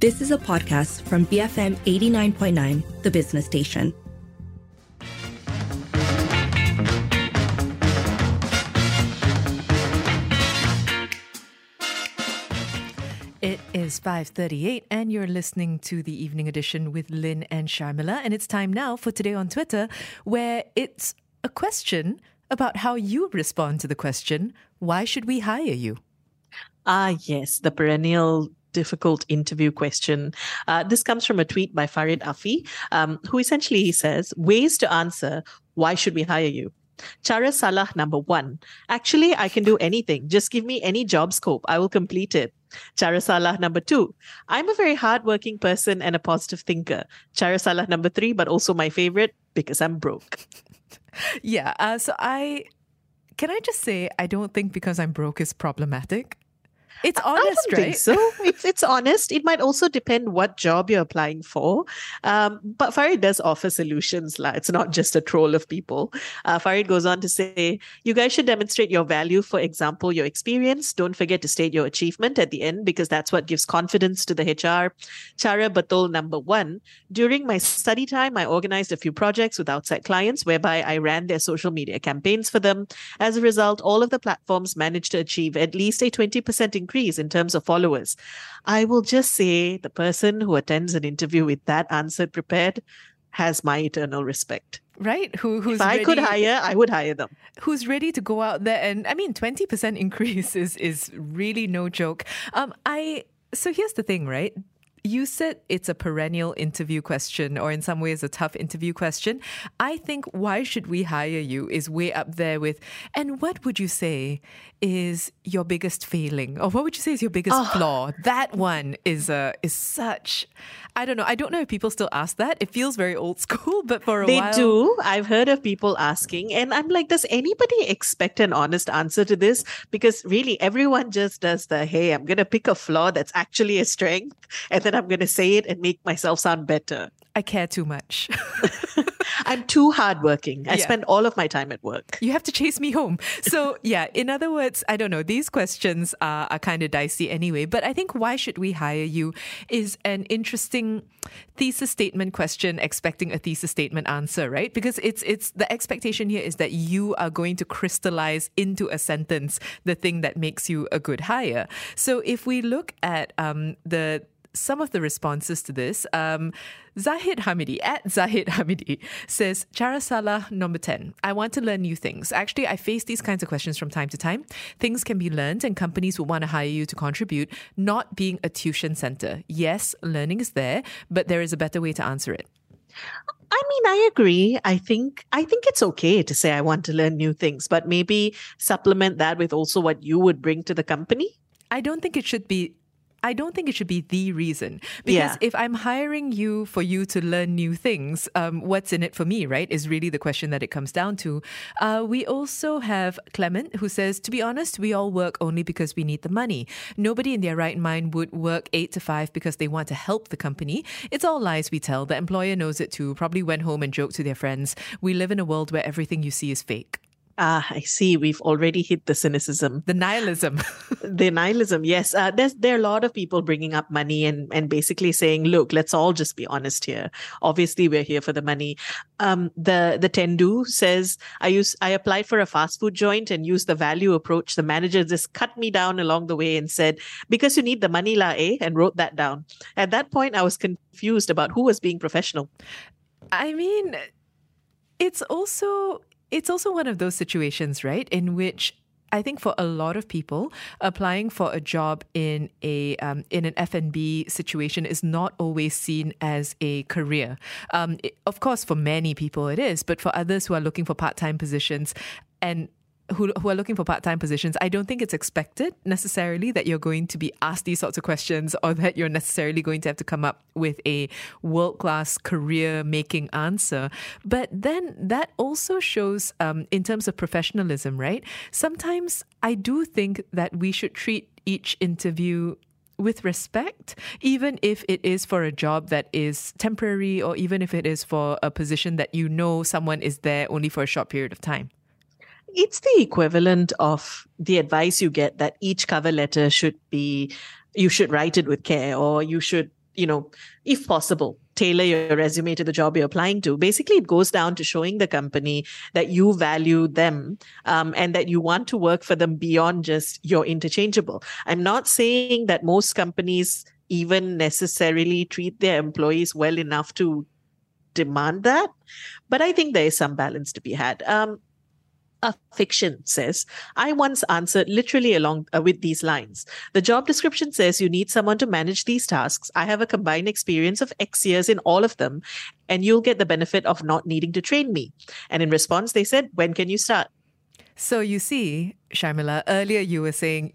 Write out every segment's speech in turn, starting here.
This is a podcast from BFM 89.9, the business station. It is 5:38 and you're listening to the evening edition with Lynn and Sharmila and it's time now for today on Twitter where it's a question about how you respond to the question, why should we hire you? Ah, yes, the perennial difficult interview question. Uh, this comes from a tweet by Farid Afi, um, who essentially he says, ways to answer, why should we hire you? Chara Salah number one. Actually, I can do anything. Just give me any job scope. I will complete it. Chara Salah number two. I'm a very hardworking person and a positive thinker. Chara Salah number three, but also my favorite because I'm broke. Yeah, uh, so I can I just say I don't think because I'm broke is problematic. It's honest, I don't right? think so. It's, it's honest. It might also depend what job you're applying for. Um, but Farid does offer solutions. La. It's not just a troll of people. Uh, Farid goes on to say, you guys should demonstrate your value. For example, your experience. Don't forget to state your achievement at the end because that's what gives confidence to the HR. Chara Batul number one. During my study time, I organized a few projects with outside clients whereby I ran their social media campaigns for them. As a result, all of the platforms managed to achieve at least a 20% increase in terms of followers. I will just say the person who attends an interview with that answer prepared has my eternal respect. right? Who who's If I could ready- hire, I would hire them. who's ready to go out there and I mean 20% increase is is really no joke. Um I so here's the thing, right? You said it's a perennial interview question or in some ways a tough interview question. I think why should we hire you is way up there with and what would you say is your biggest failing or what would you say is your biggest flaw? That one is a is such I don't know. I don't know if people still ask that. It feels very old school, but for a They while they do. I've heard of people asking, and I'm like, does anybody expect an honest answer to this? Because really, everyone just does the hey, I'm going to pick a flaw that's actually a strength, and then I'm going to say it and make myself sound better. I care too much. I'm too hardworking. I Yeah. spend all of my time at work. You have to chase me home. So, yeah, in other words, I don't know, these questions are, are kind of dicey anyway. But I think why should we hire you is an interesting thesis statement question expecting a thesis statement answer, right? Because it's it's the expectation here is that you are going to crystallize into a sentence the thing that makes you a good hire. So if we look at um, the some of the responses to this, um, Zahid Hamidi at Zahid Hamidi says, Chara Salah number 10. I want to learn new things. Actually, I face these kinds of questions from time to time. Things can be learned and companies will want to hire you to contribute, not being a tuition center. Yes, learning is there, but there is a better way to answer it. I mean, I agree. I think I think it's okay to say I want to learn new things, but maybe supplement that with also what you would bring to the company. I don't think it should be. I don't think it should be the reason because Yeah. if I'm hiring you for you to learn new things, um, what's in it for me, right? Is really the question that it comes down to. Uh, we also have Clement who says, to be honest, we all work only because we need the money. Nobody in their right mind would work eight to five because they want to help the company. It's all lies we tell. The employer knows it too. Probably went home and joked to their friends. We live in a world where everything you see is fake. Ah, I see. We've already hit the cynicism. The nihilism. the nihilism yes. Uh, there's there are a lot of people bringing up money and and basically saying look let's all just be honest here. Obviously we're here for the money. Um the the tendu says i use i applied for a fast food joint and used the value approach. The manager just cut me down along the way and said because you need the money la eh and wrote that down. At that point i was confused about who was being professional. I mean, it's also it's also one of those situations, right, in which I think for a lot of people, applying for a job in a um, in an F and B situation is not always seen as a career. Um, it- of course, for many people it is, but for others who are looking for part time positions and who, who are looking for part-time positions, I don't think it's expected necessarily that you're going to be asked these sorts of questions or that you're necessarily going to have to come up with a world-class career-making answer. But then that also shows, um, in terms of professionalism, right? Sometimes I do think that we should treat each interview with respect, even if it is for a job that is temporary or even if it is for a position that you know someone is there only for a short period of time. It's the equivalent of the advice you get that each cover letter should be you should write it with care or you should you know, if possible, tailor your resume to the job you're applying to. Basically, it goes down to showing the company that you value them um, and that you want to work for them beyond just you're interchangeable. I'm not saying that most companies even necessarily treat their employees well enough to demand that, but I think there is some balance to be had. Um, a fiction says, I once answered literally along uh, with these lines. The job description says you need someone to manage these tasks. I have a combined experience of X years in all of them, and you'll get the benefit of not needing to train me. And in response, they said, When can you start? So you see, Sharmila, earlier you were saying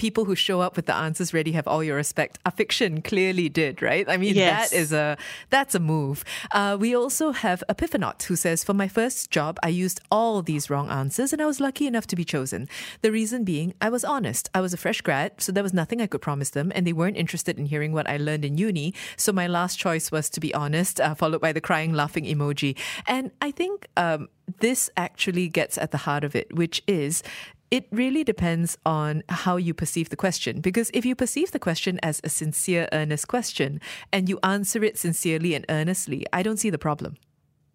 people who show up with the answers ready have all your respect. A fiction clearly did, right? I mean, yes. that is a that's a move. Uh, we also have Epiphanaut who says, "For my first job, I used all these wrong answers, and I was lucky enough to be chosen. The reason being, I was honest. I was a fresh grad, so there was nothing I could promise them, and they weren't interested in hearing what I learned in uni. So my last choice was to be honest, uh, followed by the crying, laughing emoji. And I think." Um, this actually gets at the heart of it, which is it really depends on how you perceive the question. Because if you perceive the question as a sincere, earnest question and you answer it sincerely and earnestly, I don't see the problem.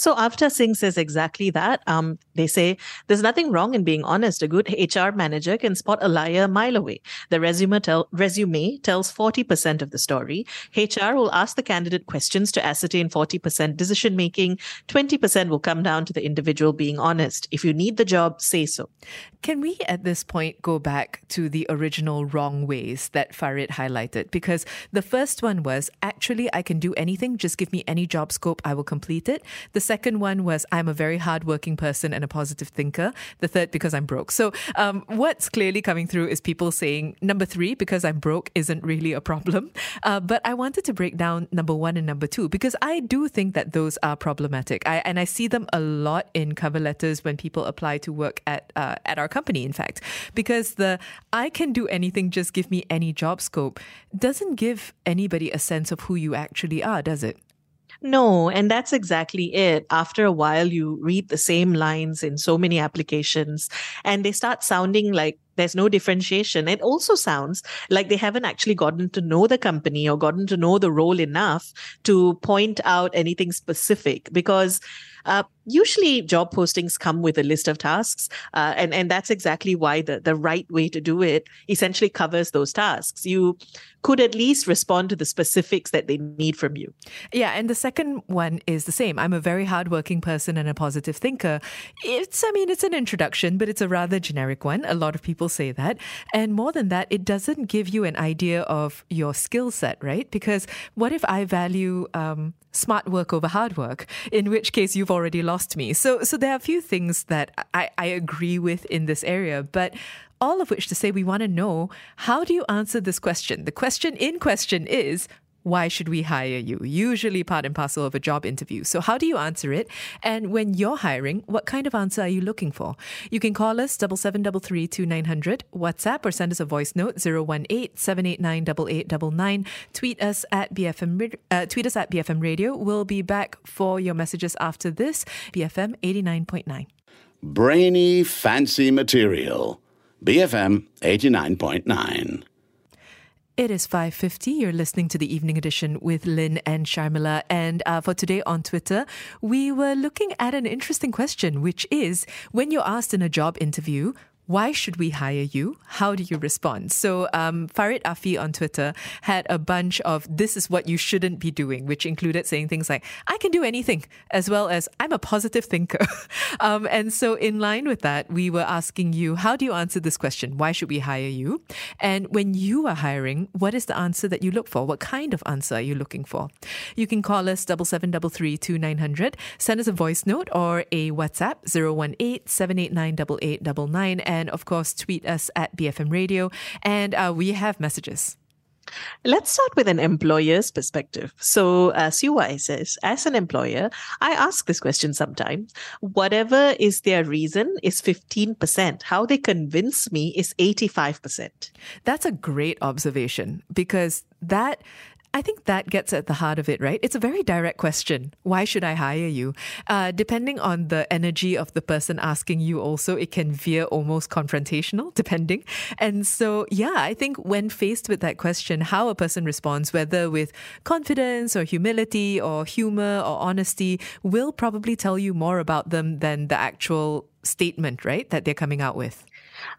So Avta Singh says exactly that. Um, they say there's nothing wrong in being honest. A good HR manager can spot a liar a mile away. The resume, tell, resume tells 40% of the story. HR will ask the candidate questions to ascertain 40% decision making. 20% will come down to the individual being honest. If you need the job, say so. Can we at this point go back to the original wrong ways that Farid highlighted? Because the first one was actually, I can do anything, just give me any job scope, I will complete it. The second one was I'm a very hardworking person and a positive thinker. The third, because I'm broke. So um, what's clearly coming through is people saying number three, because I'm broke, isn't really a problem. Uh, but I wanted to break down number one and number two because I do think that those are problematic. I, and I see them a lot in cover letters when people apply to work at uh, at our company. In fact, because the I can do anything, just give me any job scope doesn't give anybody a sense of who you actually are, does it? No, and that's exactly it. After a while, you read the same lines in so many applications, and they start sounding like there's no differentiation. It also sounds like they haven't actually gotten to know the company or gotten to know the role enough to point out anything specific because uh, usually job postings come with a list of tasks uh, and and that's exactly why the the right way to do it essentially covers those tasks. You could at least respond to the specifics that they need from you. Yeah and the second one is the same. I'm a very hardworking person and a positive thinker. It's i mean it's an introduction but it's a rather generic one. A lot of people say that and more than that it doesn't give you an idea of your skill set right because what if i value um, smart work over hard work in which case you've already lost me. So, so there are a few things that I, I agree with in this area, but all of which to say we want to know how do you answer this question? The question in question is why should we hire you? Usually part and parcel of a job interview. So, how do you answer it? And when you're hiring, what kind of answer are you looking for? You can call us 7733 WhatsApp, or send us a voice note 018 789 8899. Tweet us at BFM, uh, tweet us at BFM Radio. We'll be back for your messages after this. BFM 89.9. Brainy, fancy material. BFM 89.9. It is 5.50. You're listening to the evening edition with Lynn and Sharmila. And uh, for today on Twitter, we were looking at an interesting question, which is when you're asked in a job interview, why should we hire you? How do you respond? So, um, Farid Afi on Twitter had a bunch of this is what you shouldn't be doing, which included saying things like, I can do anything, as well as I'm a positive thinker. um, and so, in line with that, we were asking you, how do you answer this question? Why should we hire you? And when you are hiring, what is the answer that you look for? What kind of answer are you looking for? You can call us double seven double three two nine hundred, send us a voice note or a WhatsApp 018 789 8899 and of course, tweet us at BFM Radio. And uh, we have messages. Let's start with an employer's perspective. So, uh, Suwai says, as an employer, I ask this question sometimes. Whatever is their reason is 15%. How they convince me is 85%. That's a great observation because that I think that gets at the heart of it, right? It's a very direct question. Why should I hire you? Uh, depending on the energy of the person asking you, also, it can veer almost confrontational, depending. And so, yeah, I think when faced with that question, how a person responds, whether with confidence or humility or humor or honesty, will probably tell you more about them than the actual statement, right, that they're coming out with.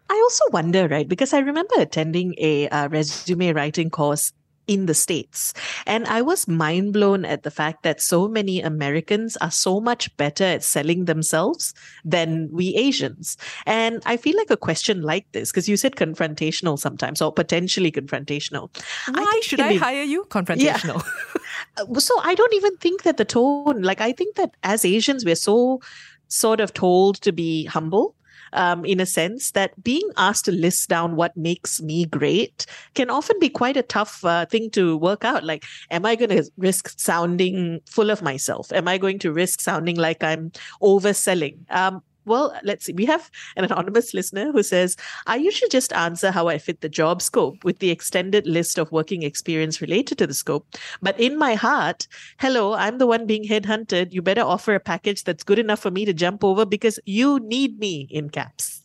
I also wonder, right, because I remember attending a uh, resume writing course in the States. And I was mind blown at the fact that so many Americans are so much better at selling themselves than we Asians. And I feel like a question like this, because you said confrontational sometimes or potentially confrontational. Why should I be, hire you? Confrontational. Yeah. Uh, so I don't even think that the tone, like, I think that as Asians, we're so sort of told to be humble um, in a sense that being asked to list down what makes me great can often be quite a tough uh, thing to work out. Like, am I going to risk sounding full of myself? Am I going to risk sounding like I'm overselling? Um, well, let's see. We have an anonymous listener who says, I usually just answer how I fit the job scope with the extended list of working experience related to the scope. But in my heart, hello, I'm the one being headhunted. You better offer a package that's good enough for me to jump over because you need me in caps.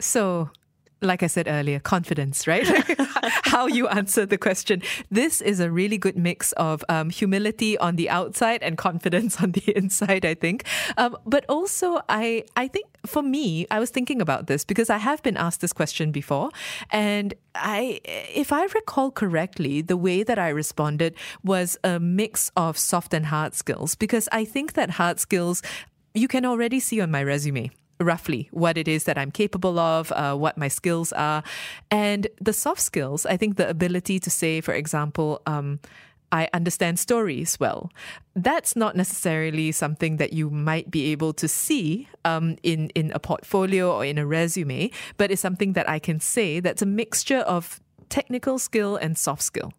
So like I said earlier, confidence, right? How you answer the question. This is a really good mix of um, humility on the outside and confidence on the inside, I think. Um, but also, I, I think for me, I was thinking about this because I have been asked this question before. And I, if I recall correctly, the way that I responded was a mix of soft and hard skills because I think that hard skills you can already see on my resume roughly what it is that I'm capable of, uh, what my skills are. And the soft skills, I think the ability to say, for example, um, I understand stories well. That's not necessarily something that you might be able to see um, in in a portfolio or in a resume, but it's something that I can say that's a mixture of technical skill and soft skill.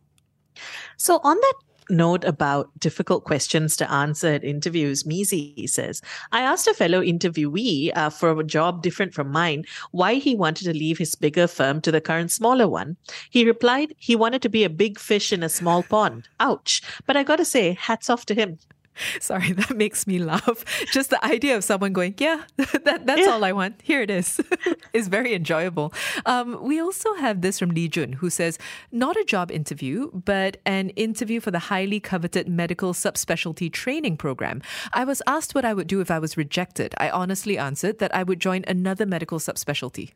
So, on that note about difficult questions to answer at interviews, Mizi says, I asked a fellow interviewee uh, for a job different from mine why he wanted to leave his bigger firm to the current smaller one. He replied he wanted to be a big fish in a small pond. Ouch. But I got to say, hats off to him. Sorry, that makes me laugh. Just the idea of someone going, "Yeah, that, that's yeah. all I want. Here it is," is very enjoyable. Um, we also have this from Lee Jun, who says, "Not a job interview, but an interview for the highly coveted medical subspecialty training program. I was asked what I would do if I was rejected. I honestly answered that I would join another medical subspecialty."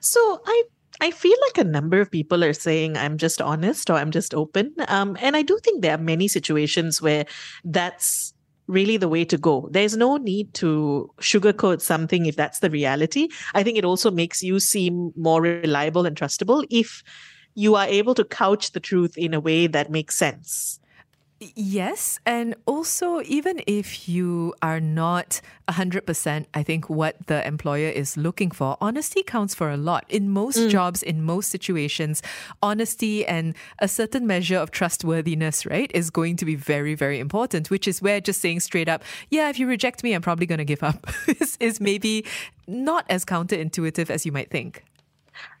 So I I feel like a number of people are saying I'm just honest or I'm just open. Um, and I do think there are many situations where that's really the way to go. There's no need to sugarcoat something if that's the reality. I think it also makes you seem more reliable and trustable if you are able to couch the truth in a way that makes sense. Yes. And also, even if you are not 100%, I think what the employer is looking for, honesty counts for a lot. In most mm. jobs, in most situations, honesty and a certain measure of trustworthiness, right, is going to be very, very important, which is where just saying straight up, yeah, if you reject me, I'm probably going to give up, is, is maybe not as counterintuitive as you might think.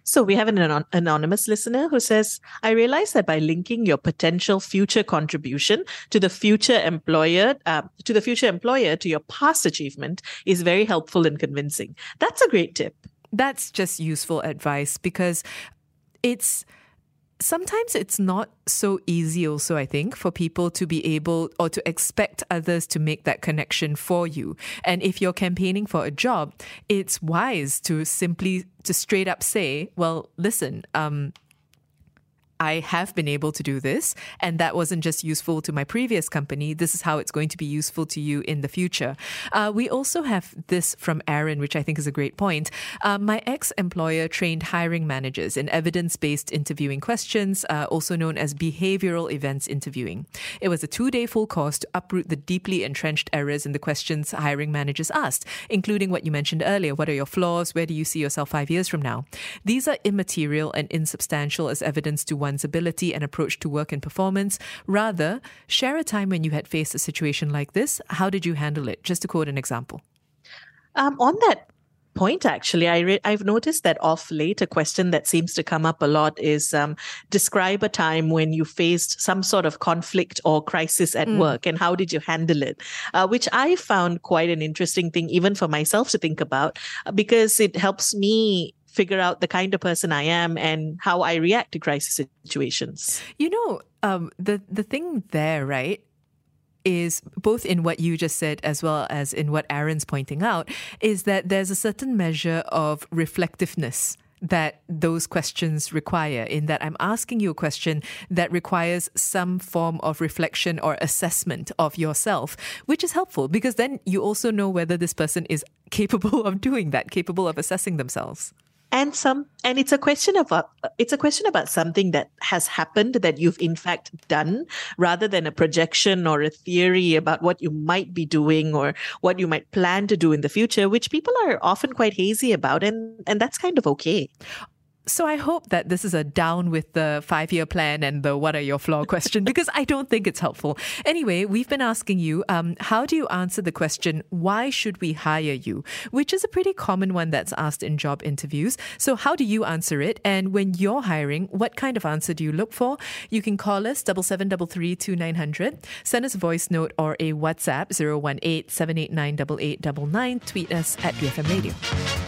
So we have an anon- anonymous listener who says, I realize that by linking your potential future contribution to the future employer, uh, to the future employer to your past achievement is very helpful and convincing. That's a great tip. That's just useful advice because it's sometimes it's not so easy also i think for people to be able or to expect others to make that connection for you. And if you're campaigning for a job it's wise to simply to straight up say well listen um I have been able to do this, and that wasn't just useful to my previous company. This is how it's going to be useful to you in the future. Uh, we also have this from Aaron, which I think is a great point. Uh, my ex employer trained hiring managers in evidence based interviewing questions, uh, also known as behavioral events interviewing. It was a two day full course to uproot the deeply entrenched errors in the questions hiring managers asked, including what you mentioned earlier what are your flaws? Where do you see yourself five years from now? These are immaterial and insubstantial as evidence to one one's ability and approach to work and performance. Rather, share a time when you had faced a situation like this. How did you handle it? Just to quote an example. Um, on that point, actually. I re- I've noticed that off late, a question that seems to come up a lot is um, describe a time when you faced some sort of conflict or crisis at mm. work and how did you handle it? Uh, which I found quite an interesting thing, even for myself to think about, uh, because it helps me figure out the kind of person I am and how I react to crisis situations. You know, um, the the thing there, right? is both in what you just said as well as in what Aaron's pointing out is that there's a certain measure of reflectiveness that those questions require in that I'm asking you a question that requires some form of reflection or assessment of yourself, which is helpful because then you also know whether this person is capable of doing that, capable of assessing themselves and some and it's a question about uh, it's a question about something that has happened that you've in fact done rather than a projection or a theory about what you might be doing or what you might plan to do in the future which people are often quite hazy about and and that's kind of okay so I hope that this is a down with the five year plan and the what are your flaw question because I don't think it's helpful. Anyway, we've been asking you, um, how do you answer the question, why should we hire you? Which is a pretty common one that's asked in job interviews. So how do you answer it? And when you're hiring, what kind of answer do you look for? You can call us double seven double three two nine hundred, send us a voice note or a WhatsApp 018 789 8899, tweet us at BFM Radio.